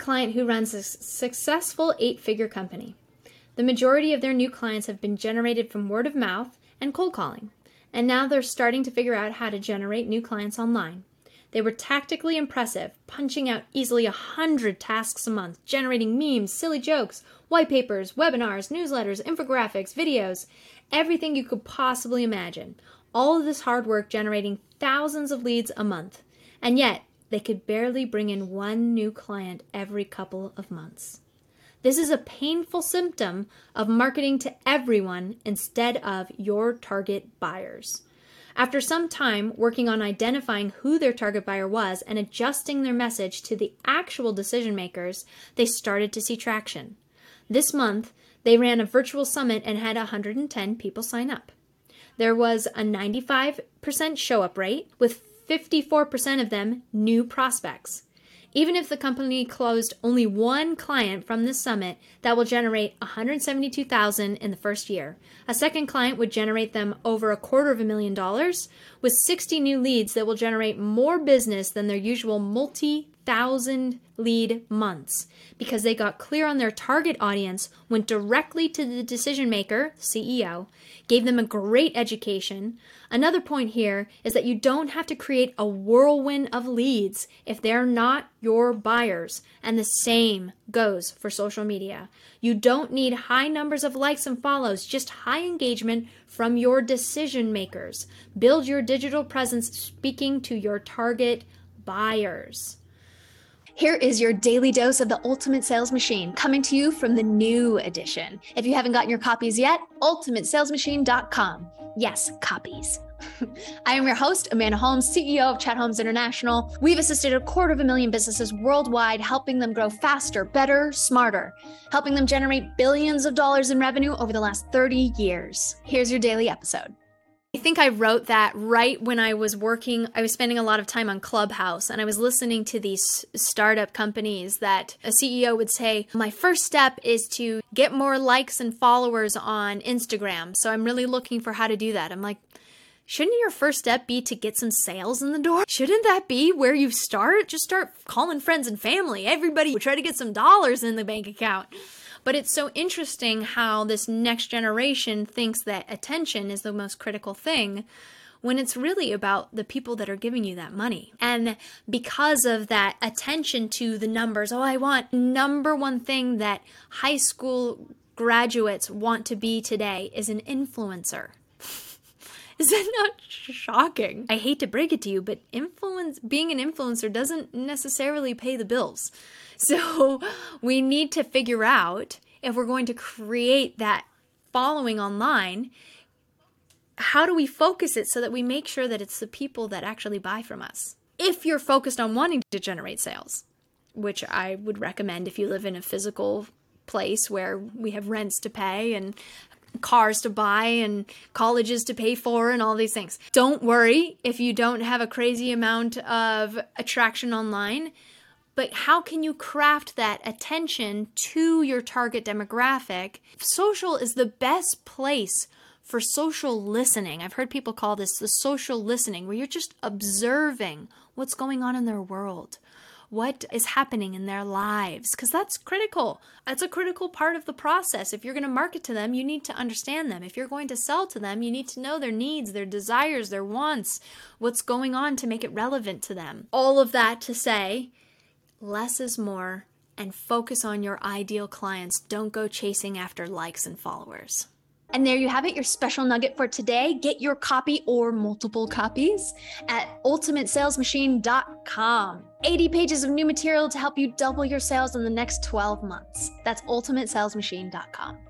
client who runs a successful eight figure company. The majority of their new clients have been generated from word of mouth and cold calling, and now they're starting to figure out how to generate new clients online. They were tactically impressive, punching out easily a hundred tasks a month, generating memes, silly jokes, white papers, webinars, newsletters, infographics, videos, everything you could possibly imagine. All of this hard work generating thousands of leads a month. And yet, they could barely bring in one new client every couple of months. This is a painful symptom of marketing to everyone instead of your target buyers. After some time working on identifying who their target buyer was and adjusting their message to the actual decision makers, they started to see traction. This month, they ran a virtual summit and had 110 people sign up. There was a 95% show up rate, with 54% of them new prospects. Even if the company closed only one client from this summit, that will generate 172,000 in the first year. A second client would generate them over a quarter of a million dollars with 60 new leads that will generate more business than their usual multi thousand lead months because they got clear on their target audience, went directly to the decision maker, CEO, gave them a great education. Another point here is that you don't have to create a whirlwind of leads if they're not your buyers, and the same goes for social media. You don't need high numbers of likes and follows, just high engagement from your decision makers. Build your digital presence speaking to your target buyers. Here is your daily dose of the Ultimate Sales Machine coming to you from the new edition. If you haven't gotten your copies yet, ultimatesalesmachine.com. Yes, copies. I am your host, Amanda Holmes, CEO of Chet Holmes International. We've assisted a quarter of a million businesses worldwide, helping them grow faster, better, smarter, helping them generate billions of dollars in revenue over the last 30 years. Here's your daily episode. I think I wrote that right when I was working. I was spending a lot of time on Clubhouse and I was listening to these startup companies that a CEO would say, My first step is to get more likes and followers on Instagram. So I'm really looking for how to do that. I'm like, Shouldn't your first step be to get some sales in the door? Shouldn't that be where you start? Just start calling friends and family. Everybody try to get some dollars in the bank account. But it's so interesting how this next generation thinks that attention is the most critical thing when it's really about the people that are giving you that money. And because of that attention to the numbers, oh, I want number one thing that high school graduates want to be today is an influencer. Is that not shocking? I hate to break it to you, but influence being an influencer doesn't necessarily pay the bills. So we need to figure out if we're going to create that following online, how do we focus it so that we make sure that it's the people that actually buy from us? If you're focused on wanting to generate sales, which I would recommend if you live in a physical place where we have rents to pay and cars to buy and colleges to pay for and all these things. Don't worry if you don't have a crazy amount of attraction online but how can you craft that attention to your target demographic? Social is the best place for social listening. I've heard people call this the social listening, where you're just observing what's going on in their world, what is happening in their lives, because that's critical. That's a critical part of the process. If you're going to market to them, you need to understand them. If you're going to sell to them, you need to know their needs, their desires, their wants, what's going on to make it relevant to them. All of that to say, less is more and focus on your ideal clients. Don't go chasing after likes and followers. And there you have it, your special nugget for today. Get your copy or multiple copies at ultimatesalesmachine.com. 80 pages of new material to help you double your sales in the next 12 months. That's ultimatesalesmachine.com.